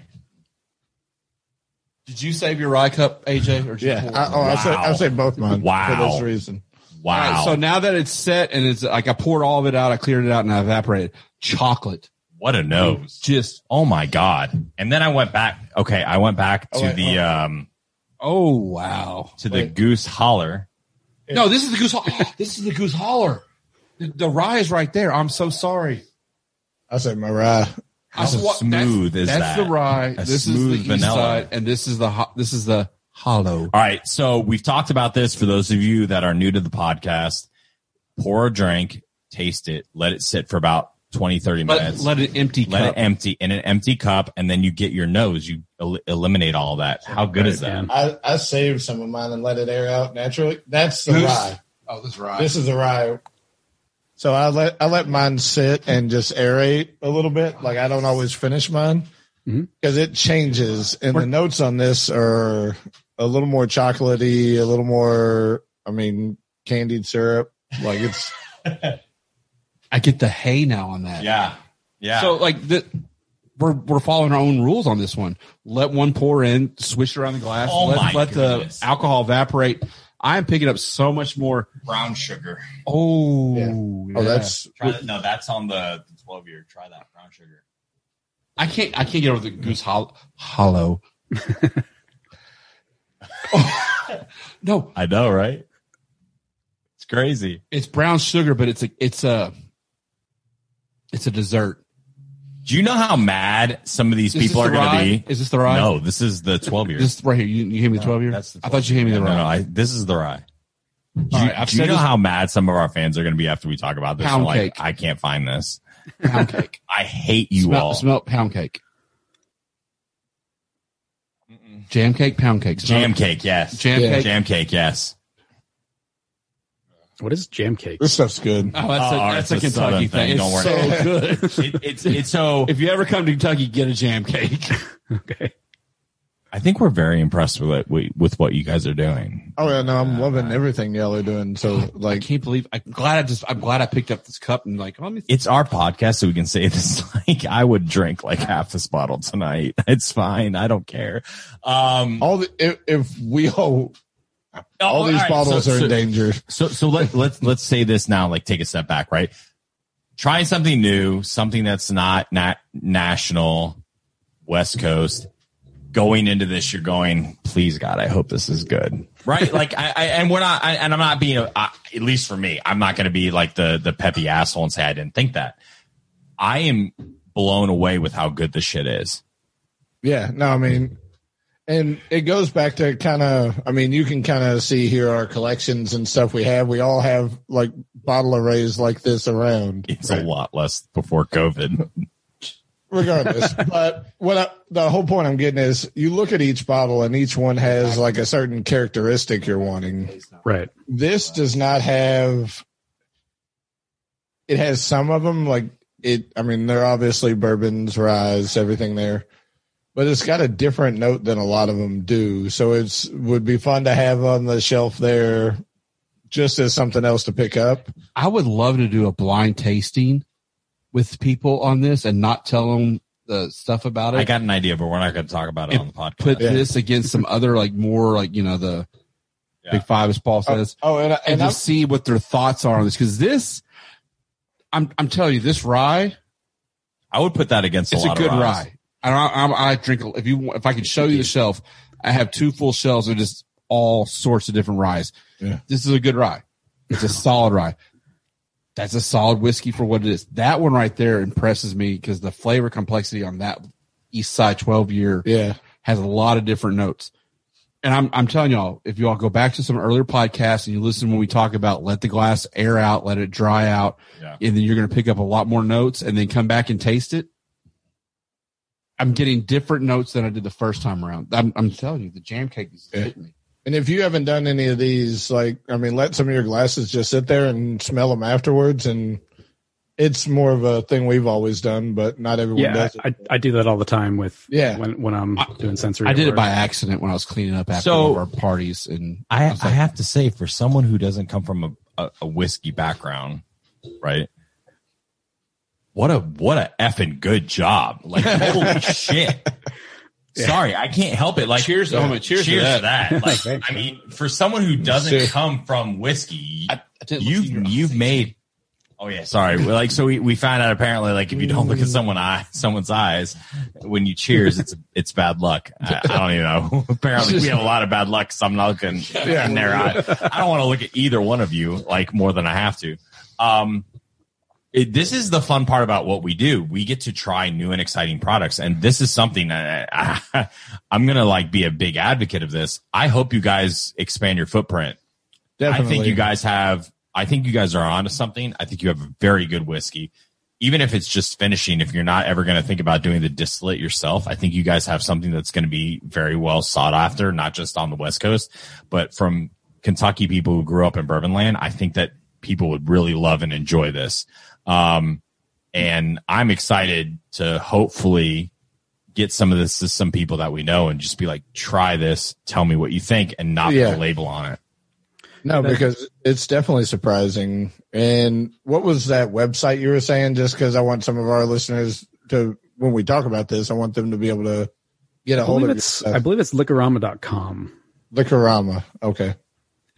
Did you save your rye cup, AJ? Or yeah, I, oh, I say Wow. I say both mine Wow. for this reason. Wow. All right, so now that it's set and it's like I poured all of it out, I cleared it out and I evaporated. Chocolate. What a nose. Just Oh my God. And then I went back. Okay. I went back to Oh, wait, the, hold um, oh wow. to the Wait. goose holler. No, this is the goose. Ho- this is the goose holler. The, the rye is right there. I'm so sorry. I said my rye. How I swa- smooth that's, is that's that? the rye. A this is smooth the east vanilla. side, and this is the ho- this is the hollow. All right. So we've talked about this for those of you that are new to the podcast. Pour a drink, taste it, let it sit for about 20, 30 Let, minutes. let it empty let cup. it empty in an empty cup and then you get your nose you el- eliminate all that how good is that. I, I saved some of mine and let it air out naturally. That's the Goose? rye. oh, this rye. This is the rye. So I let I let mine sit and just aerate a little bit. Like I don't always finish mine mm-hmm. because it changes, and the notes on this are a little more chocolatey, a little more. I mean, candied syrup. Like it's I get the hay now on that. yeah yeah So like the. We're, we're following our own rules on this one. Let one pour in, swish around the glass, Oh let, let the alcohol evaporate. I am picking up so much more. brown sugar Oh, Yeah. yeah. oh, that's try that. no that's on the, the 12 year try that brown sugar I can't. I can't get over the goose hollow. hollow. no, i know right it's crazy it's brown sugar, but it's a it's a it's a dessert. do you know how mad some of these people are the going to be Is this the rye? no this is the 12 year this right here. You, you gave me the twelve year. that's the I thought you gave me the no, rye. no, I, this is the rye do you, right, do you know this- how mad some of our fans are going to be after we talk about this Pound like cake. i can't find this Pound cake. i hate you smell, all smell pound cake. Jam cake, pound cake. Smell jam cake yes Jam Yeah. cake. jam cake yes What is jam cake? this stuff's good. Oh, that's a, Oh, that's a it's a Kentucky Southern thing. thing, don't It's worry. so good. it, it's it's so if you ever come to Kentucky, get a jam cake. Okay. I think we're very impressed with it, with, with what you guys are doing. Oh yeah, no, I'm loving everything y'all are doing. So I like, can't believe. I'm glad I just. I'm glad I picked up this cup and like. Let me. It's our podcast, so we can say this. Like, I would drink like half this bottle tonight. It's fine. I don't care. Um, all the if, if we all all oh, these right, bottles so- are so- in danger. So, so let let's let's say this now. Like, take a step back, right? Trying something new, something that's not nat- national, West Coast. going into this, you're going, please God, I hope this is good. Right. like, I, I, and we're not, I, and I'm not being, uh, at least for me, I'm not going to be like the, the peppy asshole and say I didn't think that. I am blown away with how good the shit is. Yeah, no, I mean, and it goes back to kind of, I mean, you can kind of see here our collections and stuff we have. We all have like bottle arrays like this around. It's a lot less before COVID. regardless. but what I, the whole point I'm getting is you look at each bottle and each one has like a certain characteristic you're wanting. Right. This does not have. It has some of them like it. I mean, they're obviously bourbons, rye, everything there, but it's got a different note than a lot of them do. So it's would be fun to have on the shelf there, just as something else to pick up. I would love to do a blind tasting with people on this and not tell them the stuff about it. I got an idea, but we're not going to talk about it on the podcast. Put Yeah. this against some other like more like you know the Yeah. big five as Paul says, Oh, oh and, I- and, and I'm, just see what their thoughts are on this because this. I'm I'm telling you, this rye, I would put that against it's a lot good of rye. I. I, I drink. If you if I could show you the shelf, I have two full shelves of just all sorts of different ryes. Yeah. This is a good rye. It's a solid rye. That's a solid whiskey for what it is. That one right there impresses me because the flavor complexity on that Eastside 12 year yeah, has a lot of different notes. And I'm, I'm telling y'all, if y'all go back to some earlier podcasts and you listen when we talk about let the glass air out, let it dry out, Yeah. and then you're going to pick up a lot more notes and then come back and taste it. I'm getting different notes than I did the first time around. I'm, I'm telling you, the jam cake is Yeah. hitting me. and if you haven't done any of these, like I mean, let some of your glasses just sit there and smell them afterwards, and it's more of a thing we've always done, but not everyone Yeah, does it. I, I do that all the time with Yeah. when when I'm doing sensory. I did it by accident when I was cleaning up after So- one of our parties, and I, I like, have to say, for someone who doesn't come from a, a, a whiskey background, right? What a what a effing good job! Like holy shit! Sorry, I can't help it. Like Cheers, oh, cheers to that. to that. Like I mean, for someone who doesn't Cheers. come from whiskey, I, I you've you've made. Oh yeah, sorry. Like so, we, we found out apparently, like if you don't look at someone eye someone's eyes when you cheers, it's it's bad luck. I, I don't even know. apparently, we have a lot of bad luck. 'cause I'm not looking in their eye. I don't want to look at either one of you like more than I have to. Um, it, this is the fun part about what we do. We get to try new and exciting products, and this is something that I, I'm gonna like be a big advocate of this. I hope you guys expand your footprint. Definitely. I think you guys have. I think you guys are onto something. I think you have a very good whiskey, even if it's just finishing. If you're not ever going to think about doing the distillate yourself, I think you guys have something that's going to be very well sought after, not just on the West Coast, but from Kentucky people who grew up in bourbon land. I think that people would really love and enjoy this. Um, and I'm excited to hopefully get some of this to some people that we know and just be like, try this, tell me what you think, and not Yeah. put a label on it. No, because it's definitely surprising. And what was that website you were saying? Just because I want some of our listeners to, when we talk about this, I want them to be able to get a I hold believe of it's your I believe it's liquorama.com. Liquorama. Okay.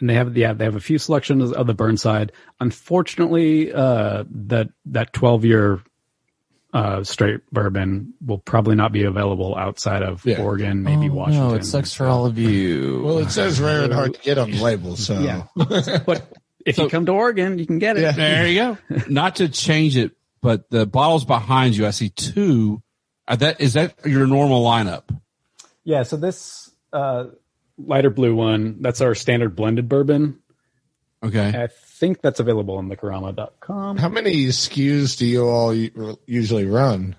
And they have yeah they have a few selections of the Burnside. Unfortunately, uh, that that twelve year uh, straight bourbon will probably not be available outside of Yeah. Oregon, maybe Washington. Oh, No, it sucks for all of you. Well, it says rare and hard to get on the label. So Yeah, but if you come to Oregon, you can get it. Yeah. There you go. Not to change it, but the bottles behind you, I see two. Are that is that your normal lineup? Yeah, so this uh, lighter blue one, that's our standard blended bourbon. Okay. I think that's available on liquorama.com. how many SKUs do you all usually run?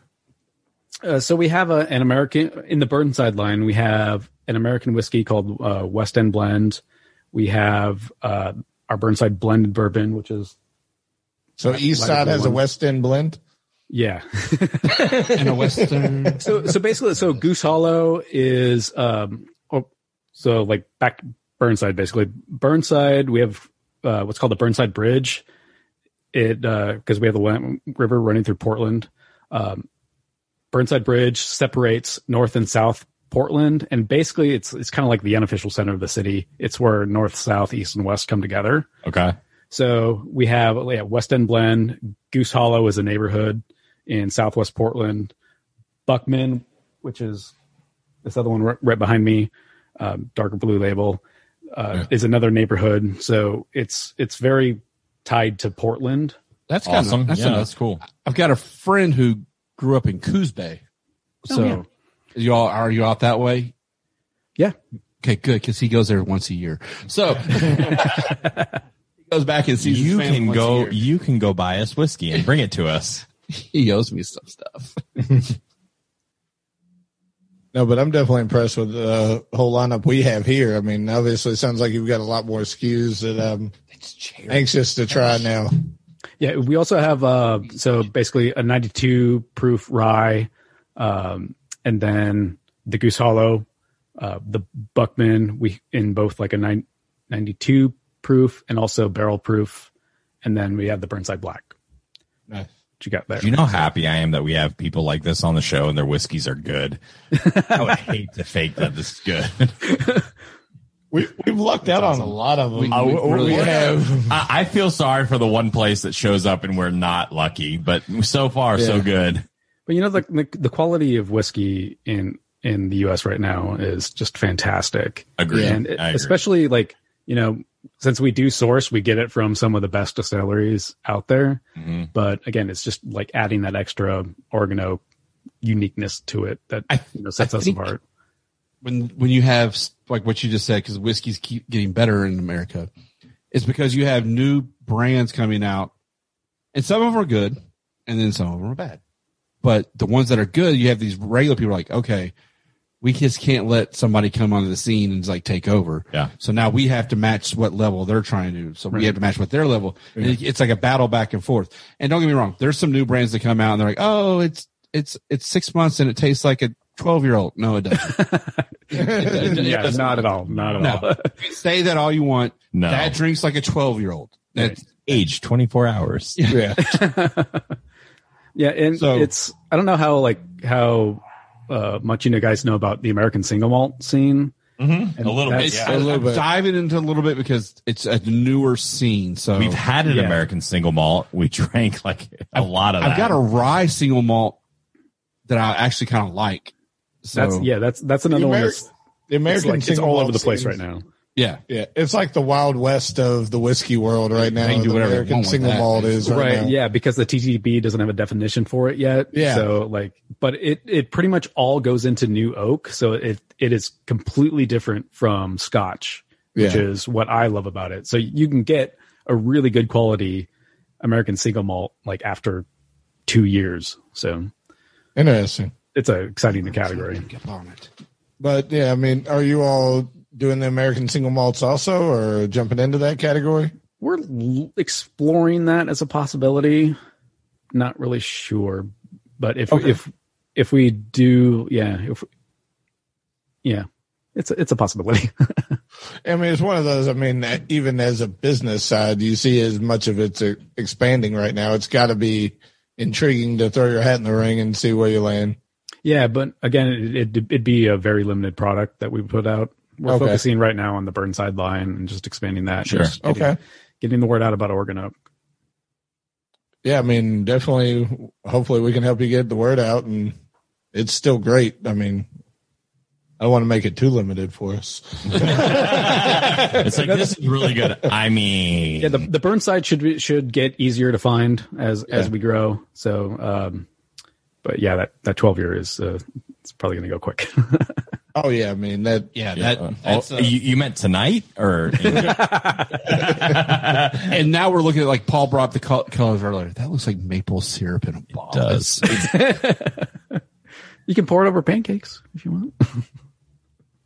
Uh, so we have a, an American in the Burnside line. We have an American whiskey called uh, West End Blend. We have uh, our Burnside blended bourbon, which is So Eastside blue has a. West End blend. yeah. And a Western. so so basically, so Goose Hollow is um so like back Burnside basically Burnside. We have uh, what's called the Burnside Bridge. It because we have the Willamette River running through Portland. Um, Burnside Bridge separates North and South Portland, and basically it's it's kind of like the unofficial center of the city. It's where North, South, East, and West come together. okay. So we have yeah, West End Blend. Goose Hollow is a neighborhood in Southwest Portland. Buckman, which is this other one right, right behind me, um, darker blue label, uh, is another neighborhood. So it's it's very tied to Portland. That's kind Awesome. of that's, yeah, a- that's cool. I've got a friend who grew up in Coos Bay. So Oh, yeah. you all are you out that way? Yeah. Okay, good because he goes there once a year. So he goes back and sees. You family can go. You can go buy us whiskey and bring it to us. He owes me some stuff. No, but I'm definitely impressed with the whole lineup we have here. I mean, obviously, it sounds like you've got a lot more SKUs that I'm anxious to try now. Yeah, we also have uh so basically a 92 proof rye, um, and then the Goose Hollow, uh, the Buckman we in both like a nine, 92 proof and also barrel proof, and then we have the Burnside Black. Nice. What you got there? Do you know how happy I am that we have people like this on the show and their whiskeys are good? I would hate to fake that this is good. We, we've lucked out on a lot of them. We- we oh, we, really have. I, I feel sorry for the one place that shows up and we're not lucky, but so far so good. But you know the, the the quality of whiskey in in the U.S. right now is just fantastic. Agreed. and I agree. especially like you know since we do source we get it from some of the best distilleries out there Mhm. but again it's just like adding that extra Oregon oak uniqueness to it that I- you know sets I us apart when when you have like what you just said because whiskeys keep getting better in America, it's because you have new brands coming out, and some of them are good, and then some of them are bad. But the ones that are good, you have these regular people like, okay, we just can't let somebody come onto the scene and like take over. Yeah. So now we have to match what level they're trying to do. So we have to match what their level. And it- it's like a battle back and forth. And don't get me wrong, there's some new brands that come out and they're like, oh, it's it's it's six months and it tastes like a twelve year old. No, it doesn't. yeah not at all not at No. all Say that all you want. No. That drinks like a 12 year old. That's Age 24 hours. Yeah. yeah and So- it's i don't know how like how uh much you know guys know about the american single malt scene Mm-hmm. A little bit. Yeah. I, little am bit. diving into a little bit because it's a newer scene. So We've had an Yeah. American single malt. We drank like a lot of I've that. got a rye single malt that I actually kind of like. So that's yeah that's that's another The one Ameri- that's The it's, American like, it's all malt over the place scene- right now yeah. Yeah, it's like the wild west of the whiskey world right now. They can do whatever American want single malt is right, right now. yeah because the ttb doesn't have a definition for it yet Yeah. so like but it it pretty much all goes into new oak so it it is completely different from scotch which Yeah. is what i love about it so you can get a really good quality american single malt like after two years so Interesting. it's a exciting new category Get on it. But yeah, I mean, are you all doing the American single malts also, or jumping into that category? we're l- exploring that as a possibility not really sure but if Okay. if if we do yeah if yeah it's a, it's a possibility I mean, it's one of those. I mean, even as a business side, you see as much of it's expanding right now. It's got to be intriguing to throw your hat in the ring and see where you land. yeah but again it, it'd, it'd be a very limited product that we put out we're Okay. focusing right now on the burnside line and just expanding that Sure. getting, Okay. getting the word out about Oregon Oak. Yeah, I mean, definitely. Hopefully, we can help you get the word out, and it's still great. I mean, I don't want to make it too limited for us. it's like this is really good. I mean, yeah the, the burnside should be, should get easier to find as as we grow so um but yeah that that 12 year is uh, it's probably gonna go quick Oh yeah, I mean that. Yeah. Yeah. That, Oh, that's, uh, you, you meant tonight or and now we're looking at like Paul brought the col- colors earlier. That looks like maple syrup in a bottle. does? you can pour it over pancakes if you want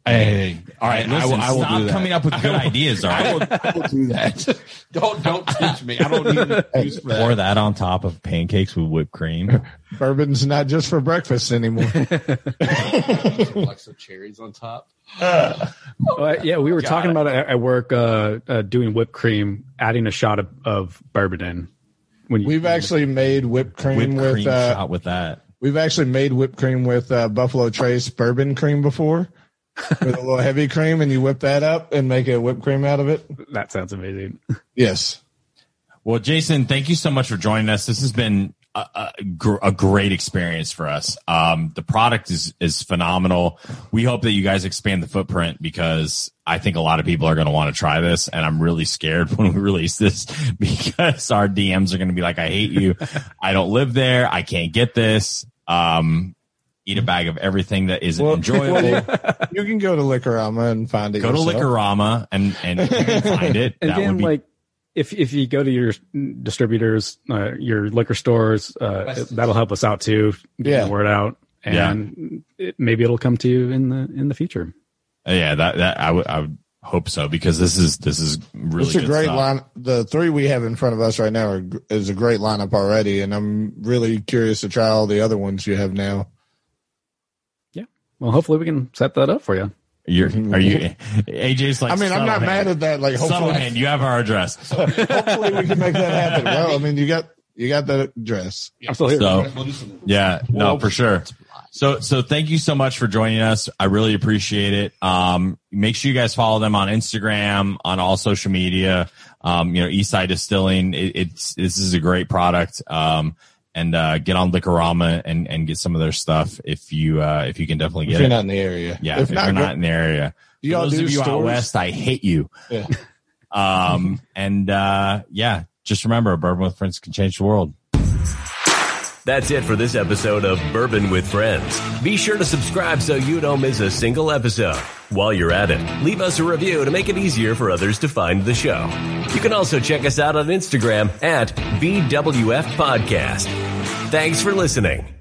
Hey, all right. I Listen, will, I will stop do that. coming up with good ideas. All I will, I will do that. don't don't teach me. I don't need an excuse for pour that. that on top of pancakes with whipped cream. Bourbon's not just for breakfast anymore. like some cherries on top. Uh, yeah, we were talking about it at at work, uh, uh, doing whipped cream, adding a shot of, of bourbon in. When you, We've actually made whipped cream Whipped with. cream Uh, shot with that. we've actually made whipped cream with uh, Buffalo Trace bourbon cream before, with a little heavy cream, and you whip that up and make a whipped cream out of it. that sounds amazing. Yes. Well, Jason, thank you so much for joining us. This has been a, a, gr- a great experience for us. Um, the product is is phenomenal. We hope that you guys expand the footprint because I think a lot of people are going to want to try this, and I'm really scared when we release this because our DMs are going to be like, "I hate you. I don't live there. I can't get this." Um, eat a bag of everything that isn't Well, enjoyable. You can go to Liquorama and find it. Go to yourself. Liquorama and and you can find it. And that would be like if if you go to your distributors, uh, your liquor stores, uh, that'll help us out too. Get Yeah. the word out, and it, maybe it'll come to you in the in the future. Uh, yeah, that that I would I would hope so because this is this is really It's a great stuff. line. The three we have in front of us right now are, is a great lineup already, and I'm really curious to try all the other ones you have now. Well, hopefully we can set that up for you. You're are you AJ's like I mean, I'm not mad at that. Like, Subtle hopefully, hand, you have our address. hopefully we can make that happen. Well, I mean, you got you got the dress. I'm still here. So yeah, no, for sure. So so thank you so much for joining us. I really appreciate it. Um, make sure you guys follow them on Instagram, on all social media. Um, you know, Eastside Distilling. It, it's this is a great product. Um, and uh, get on Liquorama and and get some of their stuff if you uh if you can definitely get it. If you're it. not in the area, yeah, if, you're not in the area. Do y'all those do of you out west, I hate you. Yeah. Um, and uh, yeah, just remember, a bourbon with friends can change the world. That's it for this episode of Bourbon with Friends. Be sure to subscribe so you don't miss a single episode. While you're at it, leave us a review to make it easier for others to find the show. You can also check us out on Instagram at BWF Podcast. Thanks for listening.